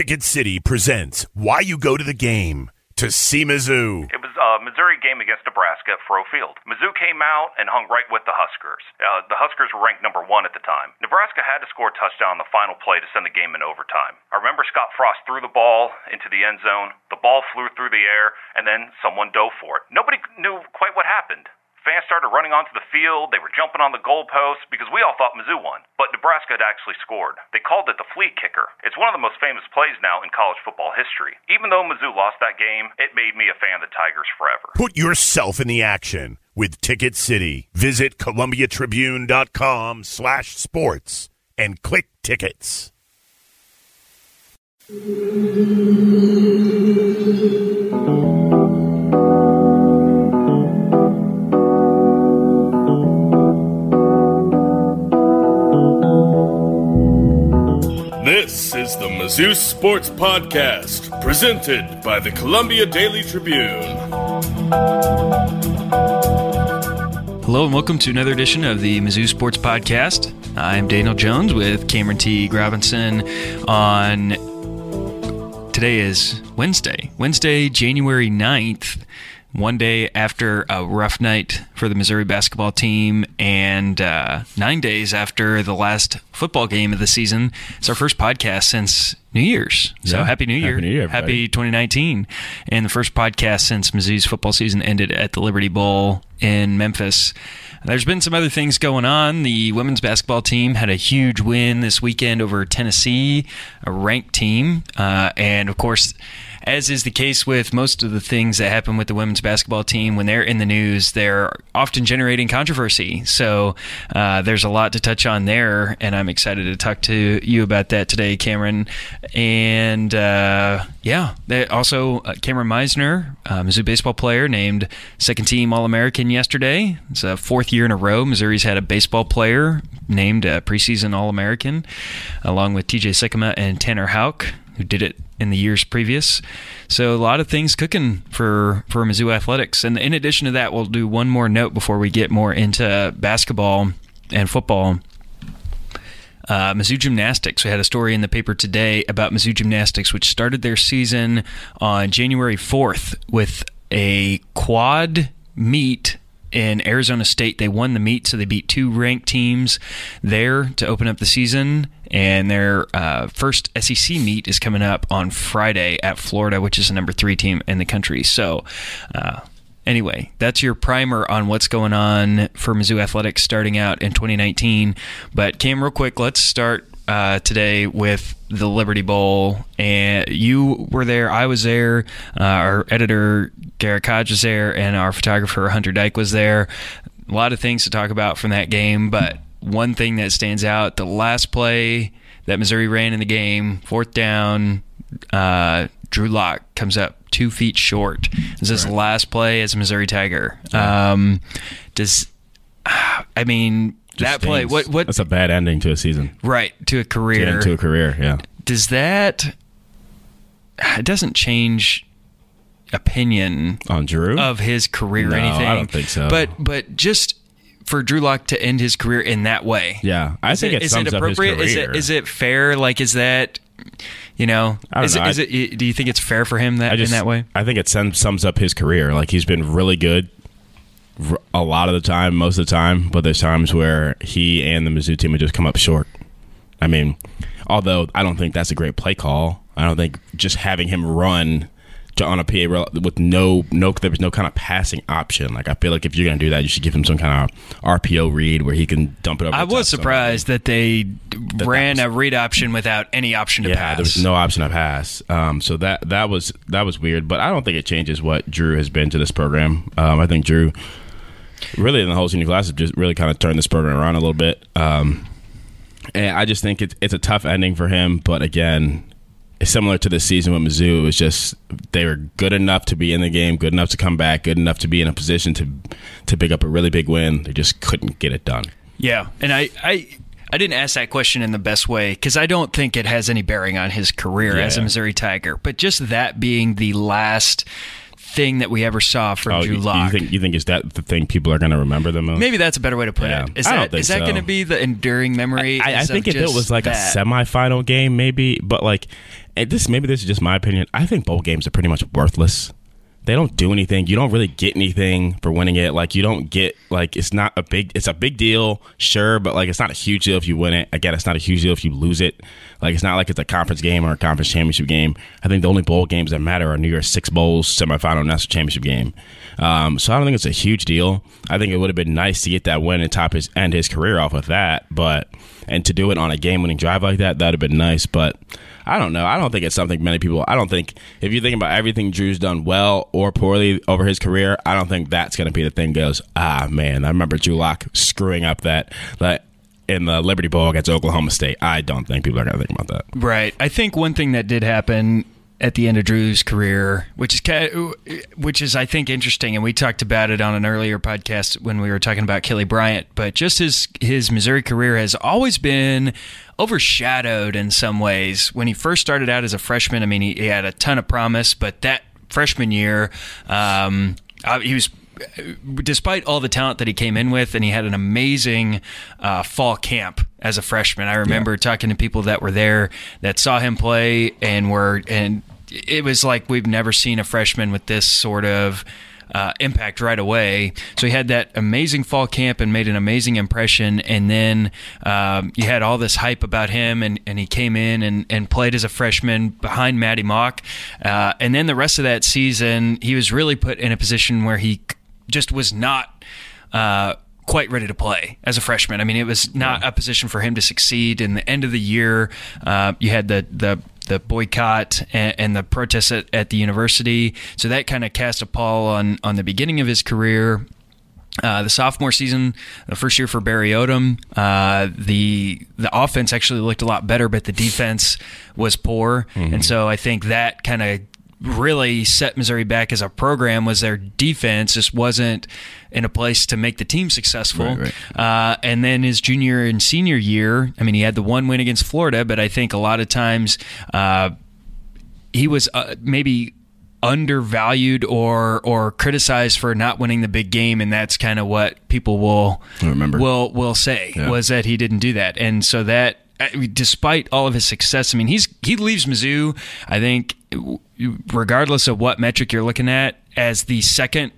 Ticket City presents Why You Go to the Game to see Mizzou. It was a Missouri game against Nebraska at Faurot Field. Mizzou came out and hung right with the Huskers. Uh, the Huskers were ranked number one at the time. Nebraska had to score a touchdown on the final play to send the game in overtime. I remember Scott Frost threw the ball into the end zone. The ball flew through the air, and then someone dove for it. Nobody knew quite what happened. Fans started running onto the field. They were jumping on the goalposts because we all thought Mizzou won. But Nebraska had actually scored. They called it the flea kicker. It's one of the most famous plays now in college football history. Even though Mizzou lost that game, it made me a fan of the Tigers forever. Put yourself in the action with Ticket City. Visit ColumbiaTribune.com slash sports and click tickets. Mizzou Sports Podcast, presented by the Columbia Daily Tribune. Hello and welcome to another edition of the Mizzou Sports Podcast. I'm Daniel Jones with Cameron T. Robinson on today is Wednesday, Wednesday, January 9th, one day after a rough night for the Missouri basketball team, and uh, nine days after the last football game of the season. It's our first podcast since New Year's. So Yeah. happy New Year. Happy New Year. Happy 2019. And the first podcast since Mizzou's football season ended at the Liberty Bowl in Memphis. There's been some other things going on. The women's basketball team had a huge win this weekend over Tennessee, a ranked team. Uh, and of course, as is the case with most of the things that happen with the women's basketball team, when they're in the news, they're often generating controversy. So uh, there's a lot to touch on there, and I'm excited to talk to you about that today, Cameron. And uh, yeah, also uh, Cameron Misner, uh, Mizzou baseball player, named second team All American yesterday. It's a fourth year in a row. Missouri's had a baseball player named a preseason All American, along with TJ Sikkema and Tanner Houck who did it in the years previous. So a lot of things cooking for for Mizzou athletics. And in addition to that, we'll do one more note before we get more into basketball and football. Uh, Mizzou Gymnastics. We had a story in the paper today about Mizzou Gymnastics, which started their season on January 4th with a quad meet in Arizona State. They won the meet, so they beat two ranked teams there to open up the season. And their uh, first SEC meet is coming up on Friday at Florida, which is the number three team in the country. So, uh, anyway, that's your primer on what's going on for Mizzou athletics starting out in 2019. But Cam, real quick, let's start uh, today with the Liberty Bowl. And you were there, I was there, uh, our editor Garrett Kodge was there, and our photographer Hunter Dyke was there. A lot of things to talk about from that game, but one thing that stands out: the last play that Missouri ran in the game, fourth down. Uh, Drew Lock comes up two feet short. This is his last play as a Missouri Tiger. Um, does I mean that play? What what? That's a bad ending to a season. right to a career. Yeah, to a career. Yeah. does that? It doesn't change opinion On Drew. of his career or anything. I don't think so. But but just for Drew Lock to end his career in that way. yeah, I Is think it, is sums it up his appropriate? Is it is it fair? Like is that you know? I don't is know. it is I- it? Do you think it's fair for him that just, in that way? I think it sums, sums up his career. Like he's been really good r- a lot of the time, most of the time, but there's times where he and the Mizzou team would just come up short. I mean, although I don't think that's a great play call. I don't think just having him run to on a PA with no no there was no kind of passing option. Like I feel like if you're going to do that, you should give him some kind of RPO read where he can dump it up. I was somebody. surprised that they that ran was- a read option without any option to Yeah, pass. there was no option to pass. Um, so that that was that was weird, but I don't think it changes what Drew has been to this program. Um, I think Drew, really in the whole senior class, have just really kind of turned this program around a little bit. Um, and I just think it's it's a tough ending for him. But again, similar to this season with Mizzou. It was just they were good enough to be in the game, good enough to come back, good enough to be in a position to to pick up a really big win. They just couldn't get it done. Yeah, and I, I, I didn't ask that question in the best way because I don't think it has any bearing on his career as a Missouri Tiger. But just that being the last thing that we ever saw from Oh, Drew you, you think you think is that the thing people are going to remember the most? Maybe that's a better way to put Yeah. it. Is I that think is that so. going to be the enduring memory? I, I of think if it was like that? a semifinal game, maybe, but like this maybe this is just my opinion. I think bowl games are pretty much worthless. They don't do anything. You don't really get anything for winning it. Like you don't get like it's not a big. It's a big deal, sure, but like it's not a huge deal if you win it. Again, it's not a huge deal if you lose it. Like it's not like it's a conference game or a conference championship game. I think the only bowl games that matter are New Year's Six bowls, semifinal, national championship game. Um, so I don't think it's a huge deal. I think it would have been nice to get that win and top his end his career off with that, but and to do it on a game winning drive like that, that'd have been nice. But I don't know. I don't think it's something many people. I don't think if you think about everything Drew's done well or poorly over his career, I don't think that's going to be the thing. Goes ah man, I remember Drew Lock screwing up that that in the Liberty Bowl against Oklahoma State. I don't think people are going to think about that. Right. I think one thing that did happen at the end of Drew's career, which is which is I think interesting, and we talked about it on an earlier podcast when we were talking about Kelly Bryant. But just his his Missouri career has always been overshadowed in some ways. When he first started out as a freshman, I mean, he, he had a ton of promise, but that freshman year, um, uh, he was despite all the talent that he came in with, and he had an amazing uh, fall camp as a freshman. I remember yeah. talking to people that were there that saw him play and were and it was like we've never seen a freshman with this sort of uh, impact right away. So he had that amazing fall camp and made an amazing impression. And then um, you had all this hype about him, and, and he came in and, and played as a freshman behind Maty Mauk. Uh, and then the rest of that season, he was really put in a position where he just was not. Uh, quite ready to play as a freshman. I mean, it was not a position for him to succeed. In the end of the year, uh, you had the the the boycott and, and the protests at, at, the university. So that kind of cast a pall on on the beginning of his career. Uh, the sophomore season, the first year for Barry Odom, uh, the the offense actually looked a lot better, but the defense was poor, mm-hmm. and so I think that kind of really set Missouri back as a program was their defense just wasn't in a place to make the team successful. Right, right. Uh, and then his junior and senior year, I mean, he had the one win against Florida, but I think a lot of times uh, he was uh, maybe undervalued or or criticized for not winning the big game and that's kind of what people will remember will will say yeah. was that he didn't do that and so that despite all of his success, I mean, he's he leaves Mizzou. I think, regardless of what metric you're looking at, as the second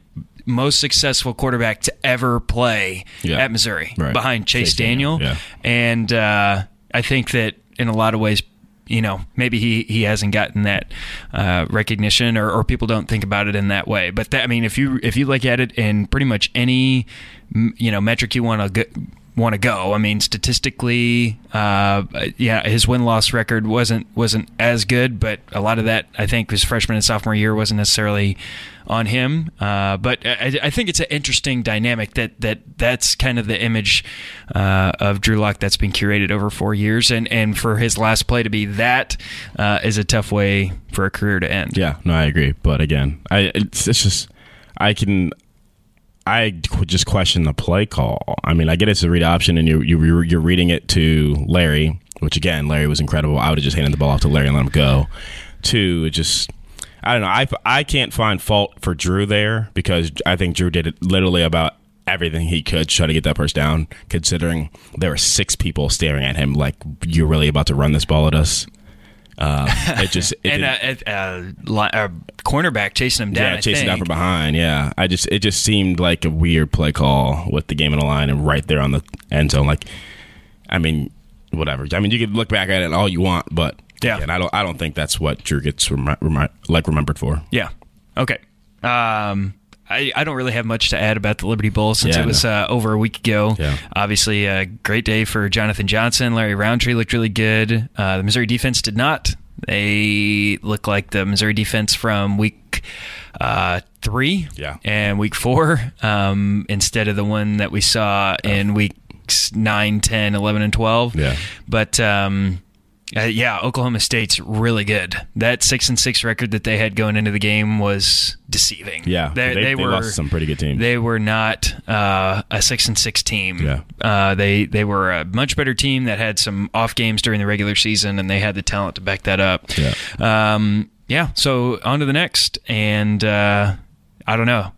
most successful quarterback to ever play yeah. at Missouri, right. behind Chase, Chase Daniel. Daniel. Yeah. And uh, I think that in a lot of ways, you know, maybe he, he hasn't gotten that uh, recognition, or, or people don't think about it in that way. But that, I mean, if you if you look at it in pretty much any you know metric you want to want to go. I mean, statistically, uh, yeah, his win loss record wasn't wasn't as good, but a lot of that I think his freshman and sophomore year wasn't necessarily on him. Uh, but I, I, think it's an interesting dynamic that that that's kind of the image uh, of Drew Lock that's been curated over four years, and and for his last play to be that uh, is a tough way for a career to end. Yeah, no, I agree. But again, I it's, it's just I can I just question the play call. I mean, I get it's a read option, and you're you're, you're reading it to Larry, which again, Larry was incredible. I would have just handed the ball off to Larry and let him go. It just I don't know. I I can't find fault for Drew there because I think Drew did it literally about everything he could to try to get that first down. Considering there were six people staring at him like you're really about to run this ball at us. Uh, it just it and a, a, a, cornerback chasing him down. Yeah, chasing down from behind. Yeah, I just it just seemed like a weird play call with the game in the line and right there on the end zone. Like, I mean, whatever. I mean, you can look back at it all you want, but yeah, again, I don't I don't think that's what Drew gets remi- remi- like remembered for. Yeah. Okay. Um, I, I don't really have much to add about the Liberty Bowl since yeah, it was uh, over a week ago. Yeah. Obviously, a great day for Jonathan Johnson. Larry Rountree looked really good. Uh, the Missouri defense did not. They look like the Missouri defense from week uh, three yeah. and week four um, instead of the one that we saw in weeks 9, 10, 11, and 12. Yeah. But. Um, uh, yeah, Oklahoma State's really good. That six and six record that they had going into the game was deceiving. Yeah, they, they, they, were lost some pretty good teams. They were not uh, a six and six team. Yeah, uh, they they were a much better team that had some off games during the regular season, and they had the talent to back that up. Yeah, um, yeah. So on to the next, and uh, I don't know.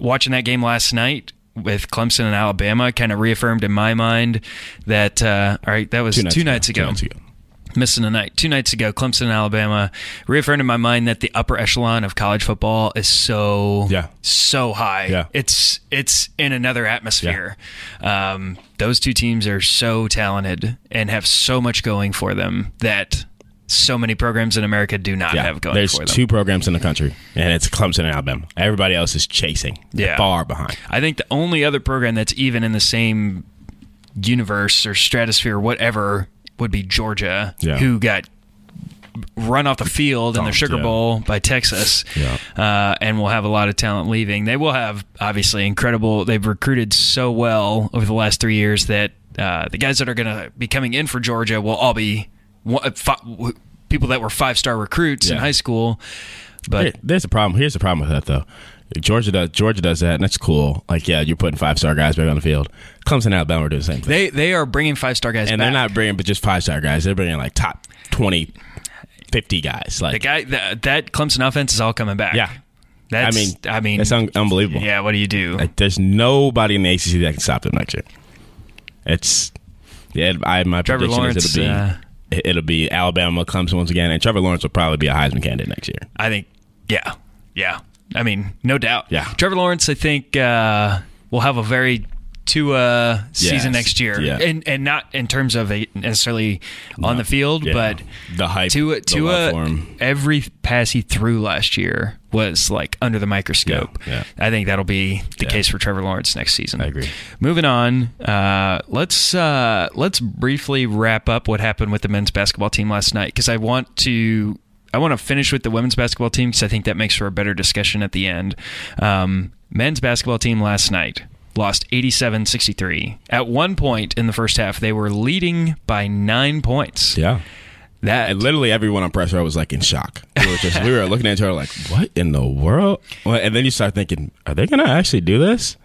Watching that game last night, with Clemson and Alabama kind of reaffirmed in my mind that uh, all right, that was two nights, two nights ago. Two nights ago missing a night. Two nights ago, Clemson and Alabama reaffirmed in my mind that the upper echelon of college football is so Yeah. so high. Yeah. It's it's in another atmosphere. Um, those two teams are so talented and have so much going for them that so many programs in America do not have going There's for them. two programs in the country, and it's Clemson and Alabama. Everybody else is chasing. Yeah. far behind. I think the only other program that's even in the same universe or stratosphere, whatever, would be Georgia, Yeah. who got run off the field in the Dumped, Sugar yeah. Bowl by Texas, Yeah. uh, and will have a lot of talent leaving. They will have obviously incredible. They've recruited so well over the last three years that uh, the guys that are going to be coming in for Georgia will all be one- fi- people that were five star recruits in high school. But there's a problem. Here's the problem with that though. Georgia does Georgia does that, and that's cool. Like, yeah, you're putting five star guys back on the field. Clemson and Alabama are doing the same thing, they they are bringing five star guys and back. they're not bringing but just five star guys. They're bringing like top 20, 50 guys. Like, The guy that, that Clemson offense is all coming back. yeah, that's, I mean, I mean, it's un- unbelievable. yeah. What do you do? Like, there's nobody in the ACC that can stop them next year. It's yeah. I my Trevor prediction Lawrence, is it'll be uh, it'll be Alabama, Clemson once again, and Trevor Lawrence will probably be a Heisman candidate next year. I think, yeah, yeah. I mean, no doubt. Yeah. Trevor Lawrence, I think, uh, will have a very Tua season Yes. next year, Yeah. and and not in terms of a, necessarily on the field, Yeah. but the hype, Tua, the love for Tua, him. every pass he threw last year was like under the microscope. Yeah, I think that'll be the case for Trevor Lawrence next season. I agree. Moving on, uh, let's uh, let's briefly wrap up what happened with the men's basketball team last night because I want to I want to finish with the women's basketball team because I think that makes for a better discussion at the end. Um, men's basketball team last night lost 87-63. At one point in the first half, they were leading by nine points. Yeah. That And literally everyone on press row was like in shock. We were just we were looking at each other like, what in the world? Well, And then you start thinking, are they gonna actually do this?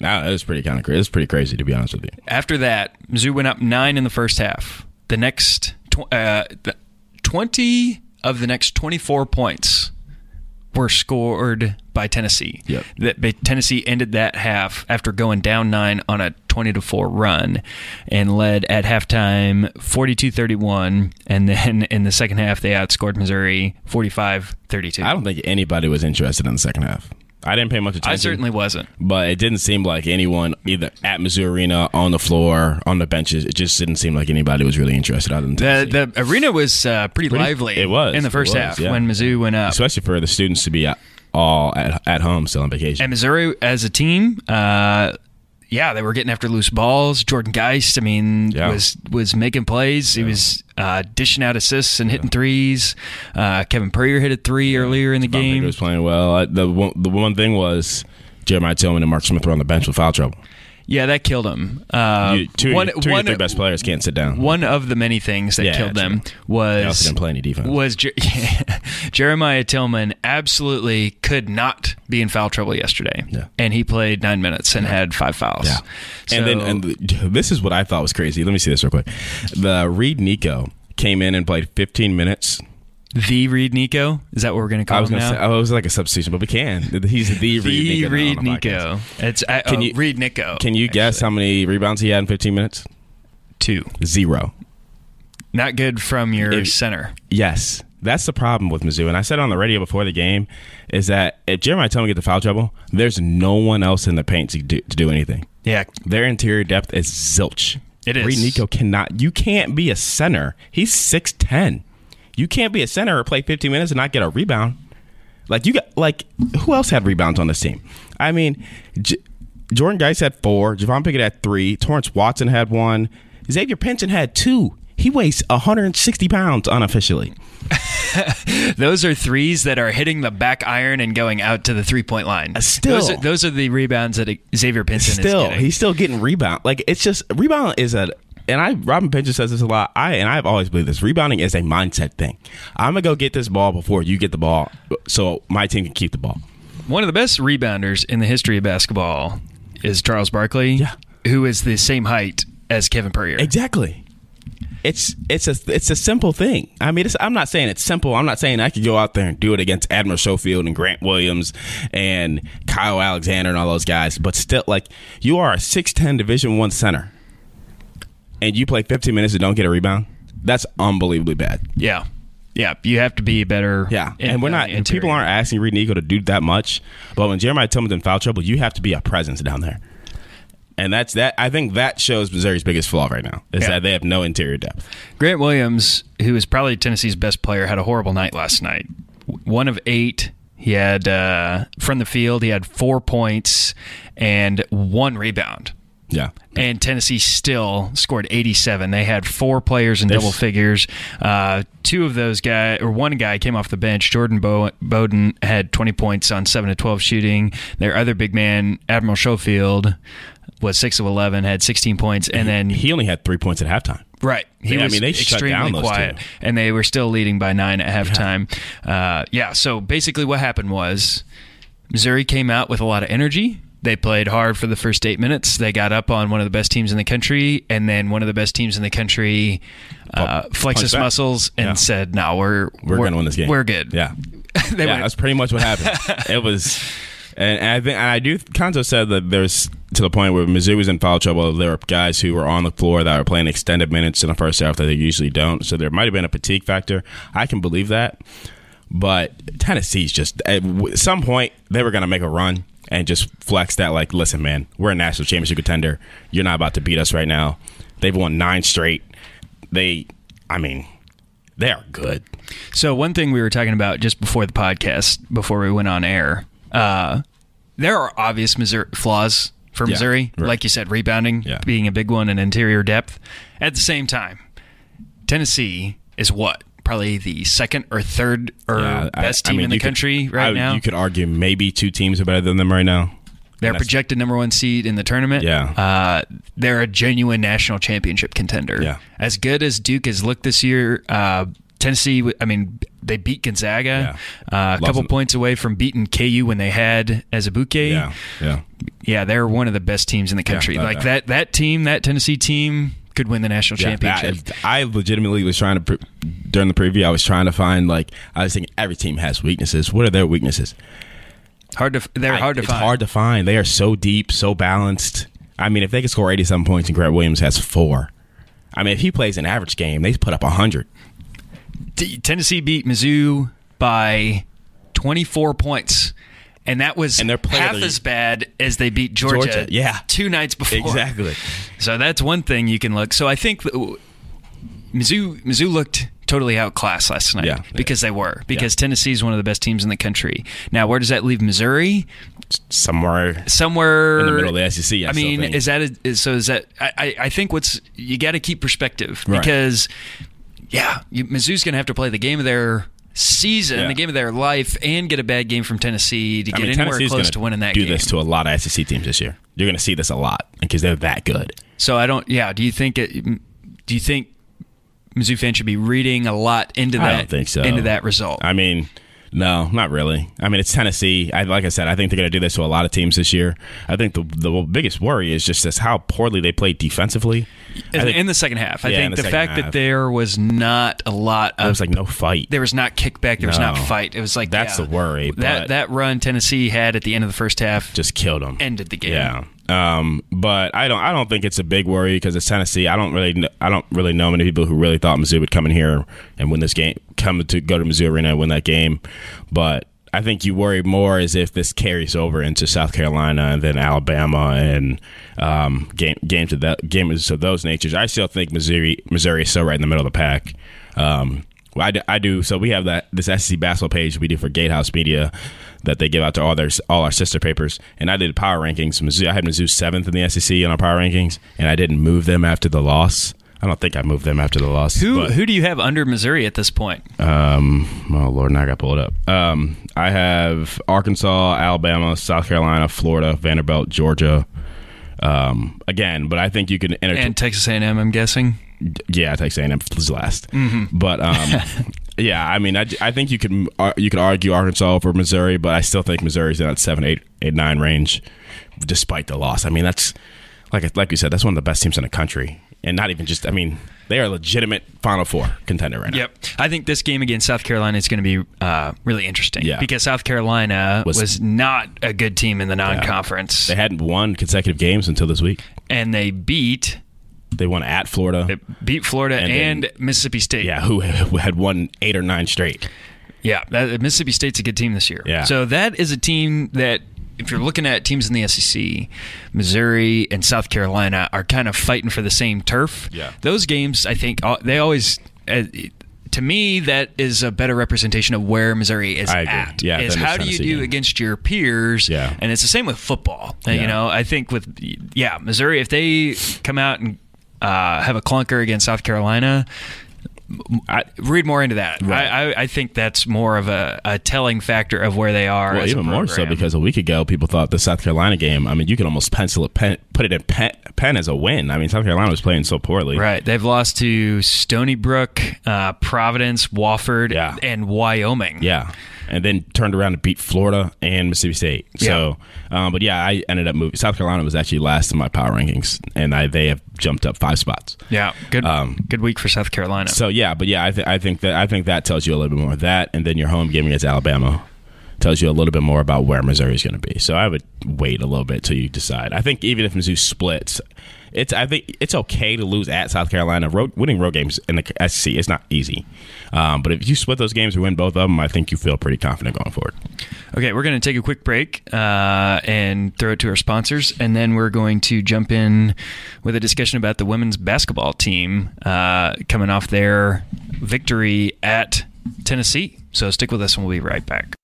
Nah, it was pretty kind of crazy. It's pretty crazy to be honest with you. After that, Mizzou went up nine in the first half. The next tw- uh, the 20 of the next 24 points were scored by Tennessee. Yep. That Tennessee ended that half after going down nine on a 20 to 4 run and led at halftime 42 31. And then in the second half, they outscored Missouri 45 32. I don't think anybody was interested in the second half. I didn't pay much attention. I certainly wasn't. but it didn't seem like anyone either at Mizzou Arena, on the floor, on the benches. It just didn't seem like anybody was really interested. Other than The, the arena was uh, pretty, Pretty- lively. it was. in the first was, half yeah. when Mizzou went up. especially for the students to be all at, at home still on vacation. And Missouri as a team, uh, yeah, they were getting after loose balls. Jordan Geist, I mean, Yeah. was was making plays. He was uh, dishing out assists and hitting threes. Uh, Kevin Puryear hit a three earlier in the Baker game. was playing well. I- The one, the one thing was Jeremiah Tilmon and Mark Smith were on the bench with foul trouble. Yeah, that killed him. Uh, You- two, one, two of your best players can't sit down. one of the many things that Yeah, killed them true. was They also didn't play any defense. was Jer- Jeremiah Tilmon absolutely could not be in foul trouble yesterday, Yeah. and he played nine minutes and had five fouls. Yeah. and then and this is what I thought was crazy. Let me see this real quick. The Reed Nikko came in and played 15 minutes. The Reed Nikko is that what we're going to call I was him now? say, oh, it was like a substitution, but we can. He's the Reed the Nikko. Reed on the podcast. Nikko. It's uh, Can oh, you- Reed Nikko. Can you guess how many rebounds he had in 15 minutes? two? Zero. Not good from your If- center. Yes, that's the problem with Mizzou. And I said on the radio before the game is that if Jeremiah Tilmon get the foul trouble, there's no one else in the paint to do, to do anything. Yeah, Their interior depth is zilch. It is. Reed Nikko cannot. You can't be a center. He's six ten. You can't be a center or play 15 minutes and not get a rebound. Like you got like who else had rebounds on this team? I mean, J- Jordan Geist had four. Javon Pickett had three. Torrence Watson had one. Xavier Pinson had two. He weighs 160 pounds unofficially. those are threes that are hitting the back iron and going out to the three point line. Uh, still. those are, those are the rebounds that Xavier Pinson Still, is getting. he's still getting rebound. Like it's just rebound is a. And I, Robin Pincher says this a lot. I and I've always believed this. Rebounding is a mindset thing. I'm gonna go get this ball before you get the ball, so my team can keep the ball. One of the best rebounders in the history of basketball is Charles Barkley, Yeah. who is the same height as Kevin Puryear. Exactly. It's it's a it's a simple thing. I mean, it's, I'm not saying it's simple. I'm not saying I could go out there and do it against Admiral Schofield and Grant Williams and Kyle Alexander and all those guys. But still, like you are a 6'10 Division One center, and you play 15 minutes and don't get a rebound. that's unbelievably bad. Yeah. Yeah, you have to be better. Yeah, in- and we're not. the And people aren't asking Reed Nico to do that much. But when Jeremiah Tilmon's in foul trouble, you have to be a presence down there. And that's that. I think that shows Missouri's biggest flaw right now is Yeah. that they have no interior depth. Grant Williams, who is probably Tennessee's best player, had a horrible night last night. One of eight. He had uh, from the field. He had four points and one rebound. Yeah, And Tennessee still scored 87. They had four players in double figures. Uh, two of those guys, or one guy came off the bench. Jordan Bo- Bowden had 20 points on 7 to 12 shooting. Their other big man, Admiral Schofield, was 6 of 11, had 16 points. And then he only had three points at halftime. Right. He Yeah, I was mean, they shut extremely down those quiet, two. and they were still leading by nine at halftime. Yeah. Uh, yeah. So basically, what happened was Missouri came out with a lot of energy. They played hard for the first eight minutes. They got up on one of the best teams in the country, and then one of the best teams in the country uh, flexed muscles and Yeah. said, "No, we're We're, going to win this game. We're good." Yeah, yeah, that's pretty much what happened. it was, and, and I think and I do. Cuonzo said that there's to the point where Missouri was in foul trouble. There were guys who were on the floor that were playing extended minutes in the first half that they usually don't. So there might have been a fatigue factor. I can believe that, but Tennessee's just at some point they were going to make a run and just flex that. Like, listen, man, we're a national championship contender. You're not about to beat us right now. They've won nine straight. They, I mean. They are good. So one thing we were talking about just before the podcast, before we went on air, uh, there are obvious Missouri flaws for Yeah, Missouri, right. like you said, rebounding Yeah. being a big one and interior depth. At the same time, Tennessee is what probably the second or third or Yeah, best I team mean, in the you could- country right I- now. You could argue maybe two teams are better than them right now. They're projected number one seed in the tournament. Yeah. Uh, they're a genuine national championship contender. Yeah. As good as Duke has looked this year, uh, Tennessee, I mean, they beat Gonzaga. Uh, a couple them. points away from beating KU when they had Azubuike. Yeah, yeah. Yeah, they're one of the best teams in the country. that- like that, that team, that Tennessee team could win the national Yeah, championship. that- I legitimately was trying to pre- during the preview. I was trying to find like I was thinking every team has weaknesses. What are their weaknesses? hard to, they're I- hard to it's find. hard to find. They are so deep, so balanced. I mean, if they could score eighty-seven points and Grant Williams has four, I mean, if he plays an average game, they put up hundred. Tennessee beat Mizzou by 24 points. And that was And they're half as bad as they beat Georgia, Georgia, yeah. two nights before. Exactly. So that's one thing you can look. So I think Mizzou Mizzou looked totally outclassed last night Yeah. because they were because Tennessee is one of the best teams in the country. Now, where does that leave Missouri? Somewhere Somewhere in the middle of the SEC. I, I mean, think. is that a, is, so? Is that I, I think what's you got to keep perspective Right. because yeah, you, Mizzou's going to have to play the game of their season, Yeah. the game of their life, and get a bad game from Tennessee to I get mean, anywhere close to winning that do game. this to a lot of SEC teams this year. You're going to see this a lot because they're that good. So I don't. Yeah. Do you think it? Do you think Mizzou fans should be reading a lot into that? I don't think so. Into that result. I mean, no, not really. I mean, it's Tennessee. I, like I said, I think they're going to do this to a lot of teams this year. I think the the biggest worry is just this how poorly they played defensively. In, think in the second half, I Yeah, think the the, fact half. that there was not a lot there of was like no fight. there was not kickback, there was not fight. It was like That's yeah, the worry, That that run Tennessee had at the end of the first half just killed them. ended the game. Yeah. Um, but I don't. I don't think it's a big worry because it's Tennessee. I don't really. kn- I don't really know many people who really thought Mizzou would come in here and win this game. Come to go to Mizzou Arena and win that game. But I think you worry more as if this carries over into South Carolina and then Alabama and um, game games of that games of those natures. I still think Missouri Missouri is so right in the middle of the pack. Um, well, I, do, I do. So we have that this SEC basketball page we do for Gatehouse Media that they give out to all their all our sister papers. And I did power rankings. Mizzou, I had Mizzou seventh in the SEC in our power rankings, and I didn't move them after the loss. I don't think I moved them after the loss. Who but, who do you have under Missouri at this point? Um, oh Lord, now I got to pull it up. Um, I have Arkansas, Alabama, South Carolina, Florida, Vanderbilt, Georgia. Um, again, but I think you can enter. And Texas A&M, I'm guessing. Yeah, Texas A&M was last. But um, yeah, I mean, I, I think you could uh, you could argue Arkansas over Missouri, but I still think Missouri's in that seven, eight, eight, nine range, despite the loss. I mean, that's like like you said, that's one of the best teams in the country, and not even just. I mean, they are a legitimate Final Four contender right now. Yep. I think this game against South Carolina is going to be uh, really interesting Yeah. because South Carolina was, Was- not a good team in the non-conference, They hadn't won consecutive games until this week. and they beat They won at Florida. It beat Florida And and, then- Mississippi State. yeah, who had won eight or nine straight. Yeah, that, Mississippi State's a good team this year. Yeah. So that is a team that, if you're looking at teams in the SEC, Missouri and South Carolina are kind of fighting for the same turf. Yeah. Those games, I think, uh, they always. Uh, to me, that is a better representation of where Missouri is at. Yeah, is how do you do game. against your peers? Yeah. and it's the same with football. Uh, You know, I think with yeah, Missouri, if they come out and uh, have a clunker against South Carolina, I, read more into that. Right. I, I, I think that's more of a, a telling factor of where they are. Well, even more so because a week ago, people thought the South Carolina game. I mean, you could almost pencil it, pen, put it in pen, pen as a win. I mean, South Carolina was playing so poorly. right, they've lost to Stony Brook, uh, Providence, Wofford, Yeah. and Wyoming. Yeah. And then turned around and beat Florida and Mississippi State. So, um, but yeah, I ended up moving. South Carolina was actually last in my power rankings, and I, they have jumped up five spots. yeah, good, Um, good week for South Carolina. So yeah, but yeah, I, th- I think that I think that tells you a little bit more. That and then your home game against Alabama tells you a little bit more about where Missouri is going to be. So I would wait a little bit till you decide. I think even if Mizzou splits, it's I think it's okay to lose at South Carolina. Road, winning road games in the SEC is not easy, um, but if you split those games or win both of them, I think you feel pretty confident going forward. Okay, we're going to take a quick break uh, and throw it to our sponsors, and then we're going to jump in with a discussion about the women's basketball team uh, coming off their victory at Tennessee. So stick with us, and we'll be right back.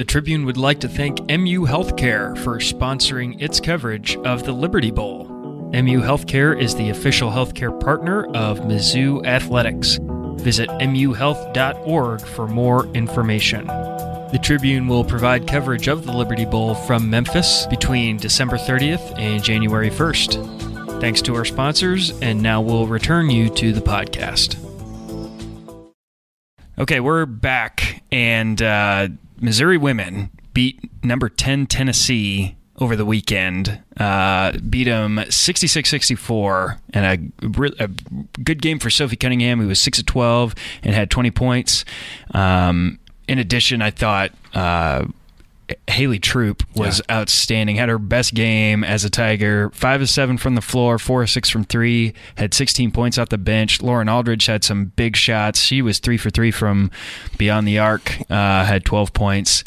The Tribune would like to thank MU Healthcare for sponsoring its coverage of the Liberty Bowl. MU Healthcare is the official healthcare partner of Mizzou Athletics. Visit muhealth.org for more information. The Tribune will provide coverage of the Liberty Bowl from Memphis between December 30th and January 1st. Thanks to our sponsors, and now we'll return you to the podcast. Okay, we're back, and uh, Missouri women beat number 10 Tennessee over the weekend. Uh, beat them 66 64, and a, a good game for Sophie Cunningham, who was 6 of 12 and had 20 points. Um, in addition, I thought. Uh, Haley Troup was outstanding. Had her best game as a Tiger. Five of seven from the floor, four of six from three. Had 16 points off the bench. Lauren Aldridge had some big shots. She was three for three from beyond the arc. Uh, had 12 points.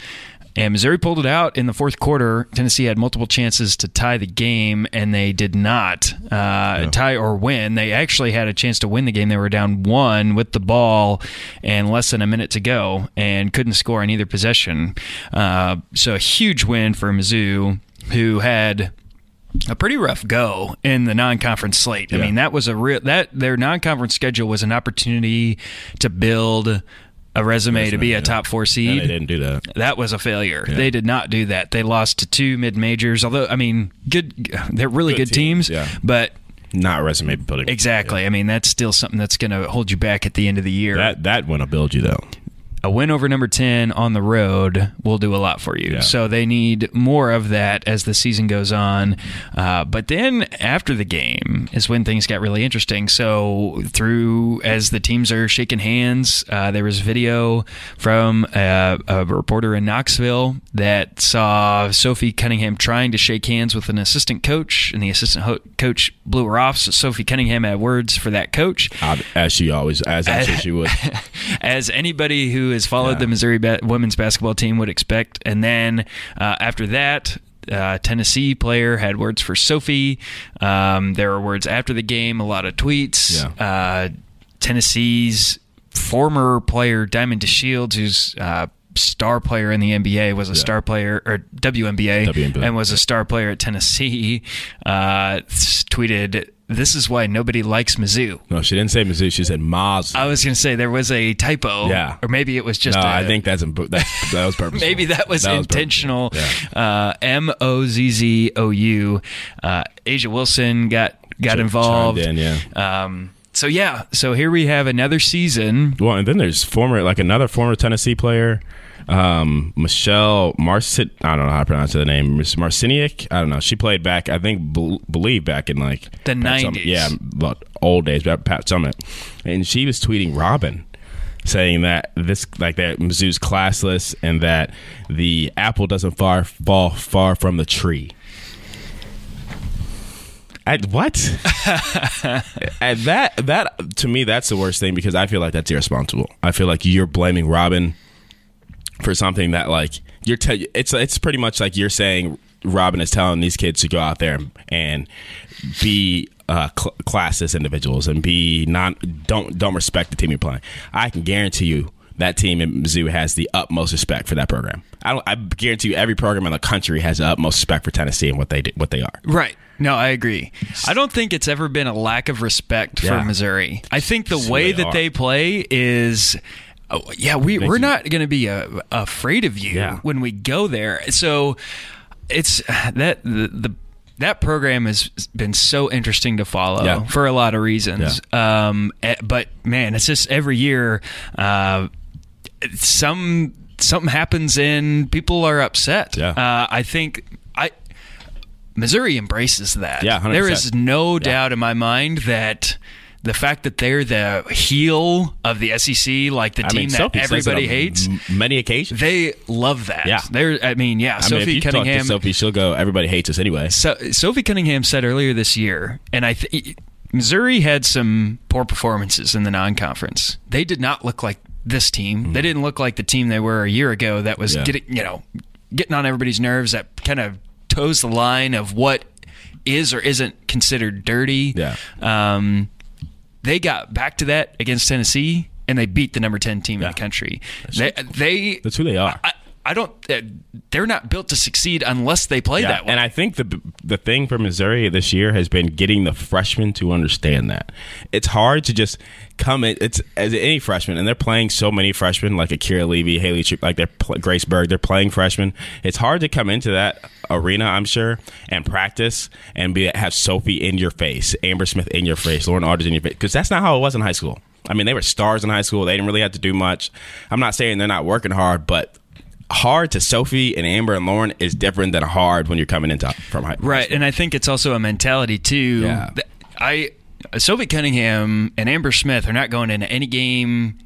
And Missouri pulled it out in the fourth quarter. Tennessee had multiple chances to tie the game, and they did not uh, tie or win. They actually had a chance to win the game. They were down one with the ball and less than a minute to go, and couldn't score on either possession. Uh, so a huge win for Mizzou, who had a pretty rough go in the non-conference slate. I Yeah. mean, that was a real that their non-conference schedule was an opportunity to build a resume, to be a top four seed they didn't do that. that was a failure. They did not do that. They lost to two mid majors. Although I mean, good, they're really good, Good teams. teams, yeah. But Not resume building. exactly, I mean, that's still something that's going to hold you back at the end of the year. That that one will build you though. A win over number 10 on the road will do a lot for you. Yeah. So they need more of that as the season goes on. Uh, but then after the game is when things got really interesting. So through as the teams are shaking hands, uh, there was video from uh, a reporter in Knoxville that saw Sophie Cunningham trying to shake hands with an assistant coach, and the assistant ho- coach blew her off. So Sophie Cunningham had words for that coach As she always, as I'm she would. as anybody who has followed Yeah. the Missouri ba- women's basketball team would expect. And then uh, after that, uh, Tennessee player had words for Sophie. Um, there were words after the game, a lot of tweets. Uh, Tennessee's former player, Diamond DeShields, who's uh, star player in the NBA, was a star player or WNBA, WNBA. and was a star player at Tennessee. Uh, tweeted, "This is why nobody likes Mizzou." No, she didn't say Mizzou. She said Maz. I was going to say there was a typo. Yeah. Or maybe it was just. no, I I think that's, imp- that's that was purposeful. Maybe that was purposeful. intentional. Uh, M O Z Z O U. Uh, A'ja Wilson got got Ch- involved. in, yeah. Um, so yeah, so here we have another season. Well, and then there's former, like another former Tennessee player, um, Michelle Marcin. I don't know how to pronounce the name. Miss Marciniak. I don't know. She played back. I think bel believe back in like The 90s. Yeah, but old days. Pat Pat Summitt, and she was tweeting Robin. Saying that this, like that, Mizzou's classless, and that the apple doesn't far fall far from the tree. I, what? and that that to me that's the worst thing because I feel like that's irresponsible. I feel like you're blaming Robin for something that like you're te- it's it's pretty much like you're saying Robin is telling these kids to go out there and be uh, cl- classist individuals and be non don't don't respect the team you're playing. I can guarantee you that team in Mizzou has the utmost respect for that program. I, don't, I guarantee you every program in the country has the utmost respect for Tennessee and what they do, what they are. Right. No, I agree. I don't think it's ever been a lack of respect Yeah. for Missouri. I think the It's way that are. they play is. Oh, yeah, we, we're you- not going to be uh, afraid of you Yeah. when we go there. So it's that the, the that program has been so interesting to follow Yeah. for a lot of reasons. Um, eh, but man, it's just every year uh, some something happens and people are upset. Yeah. Uh, I think I Missouri embraces that. Yeah, 100%. there is no doubt in my mind that the fact that they're the heel of the SEC, like the I team mean, that Sophie everybody hates, many occasions. they love that. Yeah. they're. I mean, yeah. I mean, Sophie to Cunningham. Sophie, she'll go. Everybody hates us anyway. So, Sophie Cunningham said earlier this year, and I th- Missouri had some poor performances in the non-conference. They did not look like this team. They didn't look like the team they were a year ago. That was. Yeah. getting you know getting on everybody's nerves. That kind of toes the line of what is or isn't considered dirty. Yeah. Um, they got back to that against Tennessee, and they beat the number ten team in the country. They, they That's who they are. I, I don't. Uh, they're not built to succeed unless they play that way. And I think the the thing for Missouri this year has been getting the freshmen to understand that it's hard to just come in. It's as any freshman, and they're playing so many freshmen like Akira Levy, Haley, like they're Grace Berg. They're playing freshmen. It's hard to come into that arena, I'm sure, and practice and be have Sophie in your face, Amber Smith in your face, Lauren Aldridge in your face, because that's not how it was in high school. I mean, they were stars in high school. They didn't really have to do much. I'm not saying they're not working hard, but hard to Sophie and Amber and Lauren is different than hard when you're coming into from high Right, and I think it's also a mentality too. Yeah. I Sophie Cunningham and Amber Smith are not going into any game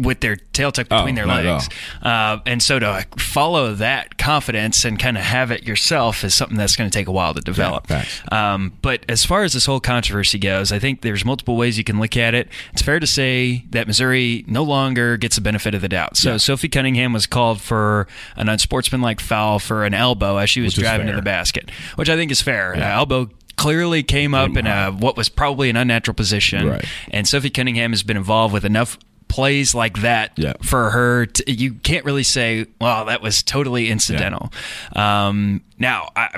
with their tail tucked between Oh, their legs, uh, and so to follow that confidence and kind of have it yourself is something that's going to take a while to develop. facts. um, but as far as this whole controversy goes, I think there's multiple ways you can look at it. It's fair to say that Missouri no longer gets the benefit of the doubt. So Sophie Cunningham was called for an unsportsmanlike foul for an elbow as she was Which driving to the basket, which I think is fair. Uh, elbow clearly came up in a what was probably an unnatural position, Right. and Sophie Cunningham has been involved with enough plays like that Yeah. for her. To, you can't really say, "Well, that was totally incidental." Um, now, I,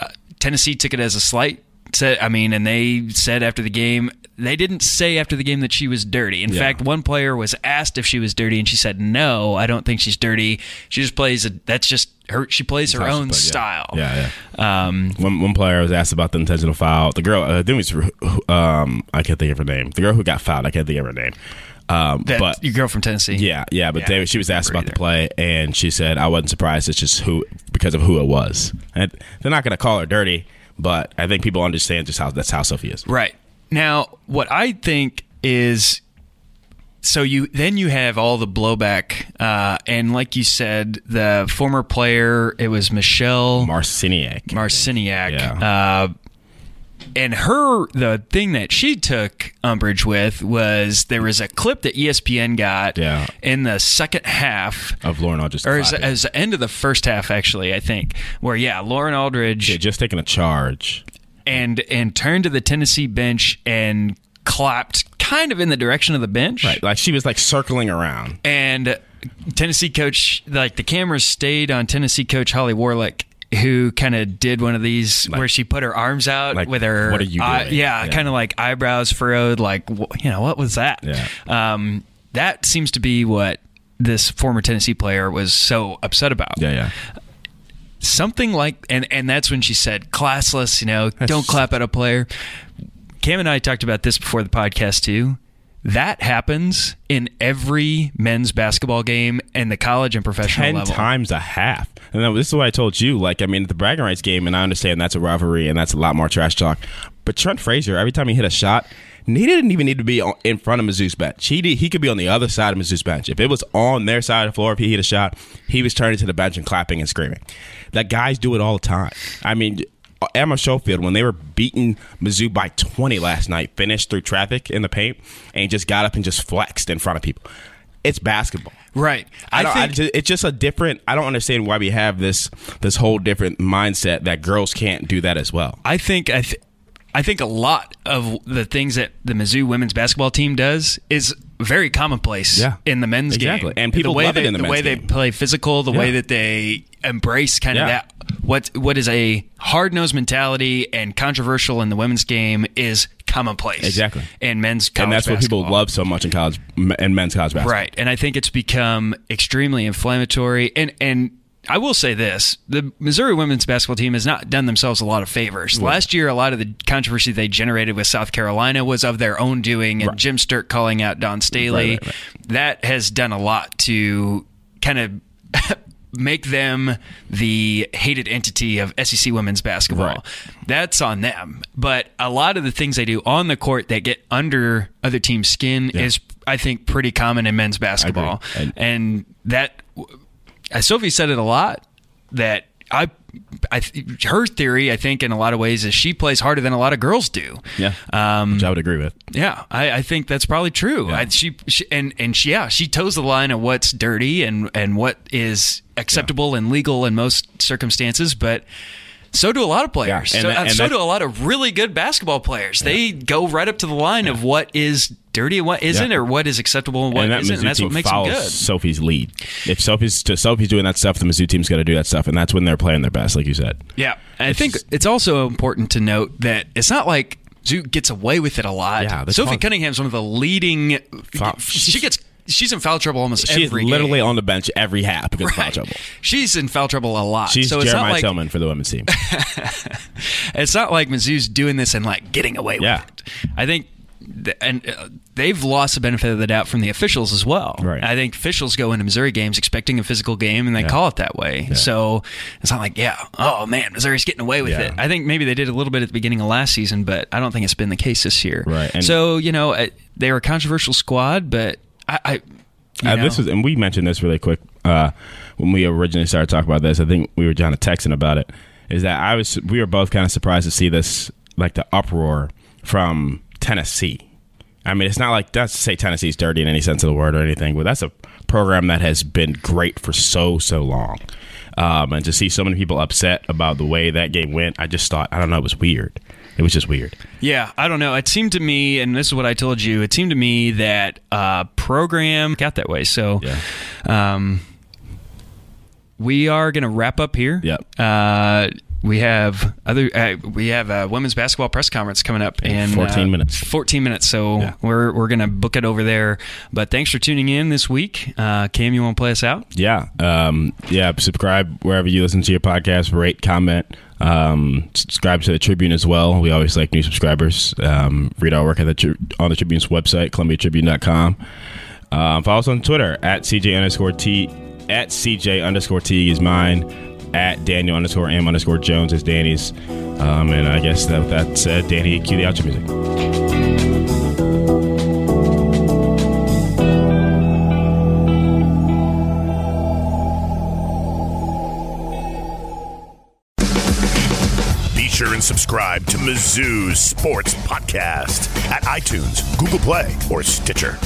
uh, Tennessee took it as a slight. Said, I mean, and they said after the game. They didn't say after the game that she was dirty. In Yeah. fact, one player was asked if she was dirty, and she said, "No, I don't think she's dirty. She just plays. A, that's just her. She plays her how she own plays, yeah. style." Yeah, yeah. Um, One, one player was asked about the intentional foul. The girl, uh, I think it was, um, I can't think of her name. The girl who got fouled, I can't think of her name. Um, that but your girl from Tennessee. yeah, yeah. But Yeah, they, she was asked about the play, and she said, "I wasn't surprised. It's just who because of who it was." And they're not going to call her dirty, but I think people understand just how that's how Sophie is. Right. Now, what I think is so you then you have all the blowback uh, and like you said the former player it was Michelle Marciniak. Marciniak Yeah. uh, and her the thing that she took umbrage with was there was a clip that ESPN got Yeah. in the second half of Lauren Aldridge. or as, as the end of the first half actually I think where yeah Lauren Aldridge Yeah, just taking a charge. and and turned to the Tennessee bench and clapped kind of in the direction of the bench. Right, like she was like circling around. And Tennessee coach, like the cameras stayed on Tennessee coach Holly Warlick, who kind of did one of these where she put her arms out like, with her, what are you eye- doing? yeah, Yeah. kind of like eyebrows furrowed, like you know what was that? Yeah. Um, that seems to be what this former Tennessee player was so upset about. Yeah, yeah. something like and and that's when she said classless you know don't clap at a player cam and i talked about this before the podcast too that happens in every men's basketball game and the college and professional ten level times a half. And this is what I told you. Like, I mean, the bragging rights game, and I understand that's a rivalry and that's a lot more trash talk. But Trent Frazier, every time he hit a shot, he didn't even need to be in front of Mizzou's bench. He did, he could be on the other side of Mizzou's bench. If it was on their side of the floor, if he hit a shot, he was turning to the bench and clapping and screaming. That guys do it all the time. I mean. Emma Schofield when they were beating Mizzou by 20 last night, finished through traffic in the paint, and just got up and just flexed in front of people. It's basketball. Right. I, I, don't, I think ju- it's just a different. I don't understand why we have this this whole different mindset that girls can't do that as well. I think I, th- I think a lot of the things that the Mizzou women's basketball team does is very commonplace Yeah. in the men's Exactly. game. And people the way love it they, in the men's way they play physical, the way that they embrace kind of that what what is a hard nosed mentality and controversial in the women's game is commonplace. Exactly. In men's college and that's what people love so much in college and men's college basketball. Right. And I think it's become extremely inflammatory. And and I will say this: the Missouri women's basketball team has not done themselves a lot of favors. Last year, a lot of the controversy they generated with South Carolina was of their own doing, and Jim Sterk calling out Dawn Staley. Right, right, right. That has done a lot to kind of. Make them the hated entity of SEC women's basketball. Right. That's on them. But a lot of the things they do on the court that get under other teams' skin is, I think, pretty common in men's basketball. And- that, uh, Sophie said it a lot. That I, I, her theory, I think, in a lot of ways, is she plays harder than a lot of girls do. Yeah. Um, Which I would agree with. yeah, I, I think that's probably true. I, she, she and and she, yeah, she toes the line of what's dirty and and what is acceptable and legal in most circumstances, but. So do a lot of players. Yeah, and so uh, and so do a lot of really good basketball players. They go right up to the line of what is dirty and what isn't, Yeah. or what is acceptable and what and that isn't. Mizzou And that's what makes them good. Sophie's lead. If Sophie's to Sophie's doing that stuff, the Mizzou team's got to do that stuff, and that's when they're playing their best, like you said. Yeah, and I think it's also important to note that it's not like Zoot gets away with it a lot. Yeah, Sophie. Cunningham's one of the leading. She gets she's in foul trouble almost She's every She's literally game. on the bench every half because of foul trouble. She's in foul trouble a lot. She's so it's Jeremiah not like Tilmon for the women's team. it's not like Mizzou's doing this and like getting away Yeah. with it. I think. th- And uh, they've lost the benefit of the doubt from the officials as well. Right. I think officials go into Missouri games expecting a physical game, and they call it that way. So it's not like, yeah, oh man, Missouri's getting away with Yeah. it. I think maybe they did a little bit at the beginning of last season, but I don't think it's been the case this year. Right, and- so you know, uh, they're a controversial squad, but I, I Uh, this is, and we mentioned this really quick uh, when we originally started talking about this. I think we were kind of texting about it. Is that I was we were both kind of surprised to see this like the uproar from Tennessee. I mean, it's not like that's to say Tennessee's dirty in any sense of the word or anything, but that's a program that has been great for so so long. Um, and to see so many people upset about the way that game went, I just thought I don't know, it was weird. It was just weird. Yeah, I don't know. It seemed to me, and this is what I told you. It seemed to me that uh, program got that way. So, Yeah. um, we are going to wrap up here. Yep. Uh, we have other. Uh, we have a women's basketball press conference coming up in 14 uh, minutes. Fourteen minutes. So Yeah. we're we're going to book it over there. But thanks for tuning in this week. Uh, Cam, you want to play us out? Yeah, um, yeah. Subscribe wherever you listen to your podcast. Rate, comment. Um, subscribe to the Tribune as well. We always like new subscribers. Um, read our work at the tri- on the Tribune's website, ColumbiaTribune.com. Um, follow us on Twitter at CJ underscore T at CJ underscore T is mine. At Daniel underscore M underscore Jones is Danny's. Um, and I guess that, that said, Danny, cue the outro music. Subscribe to Mizzou's Sports Podcast at iTunes, Google Play, or Stitcher.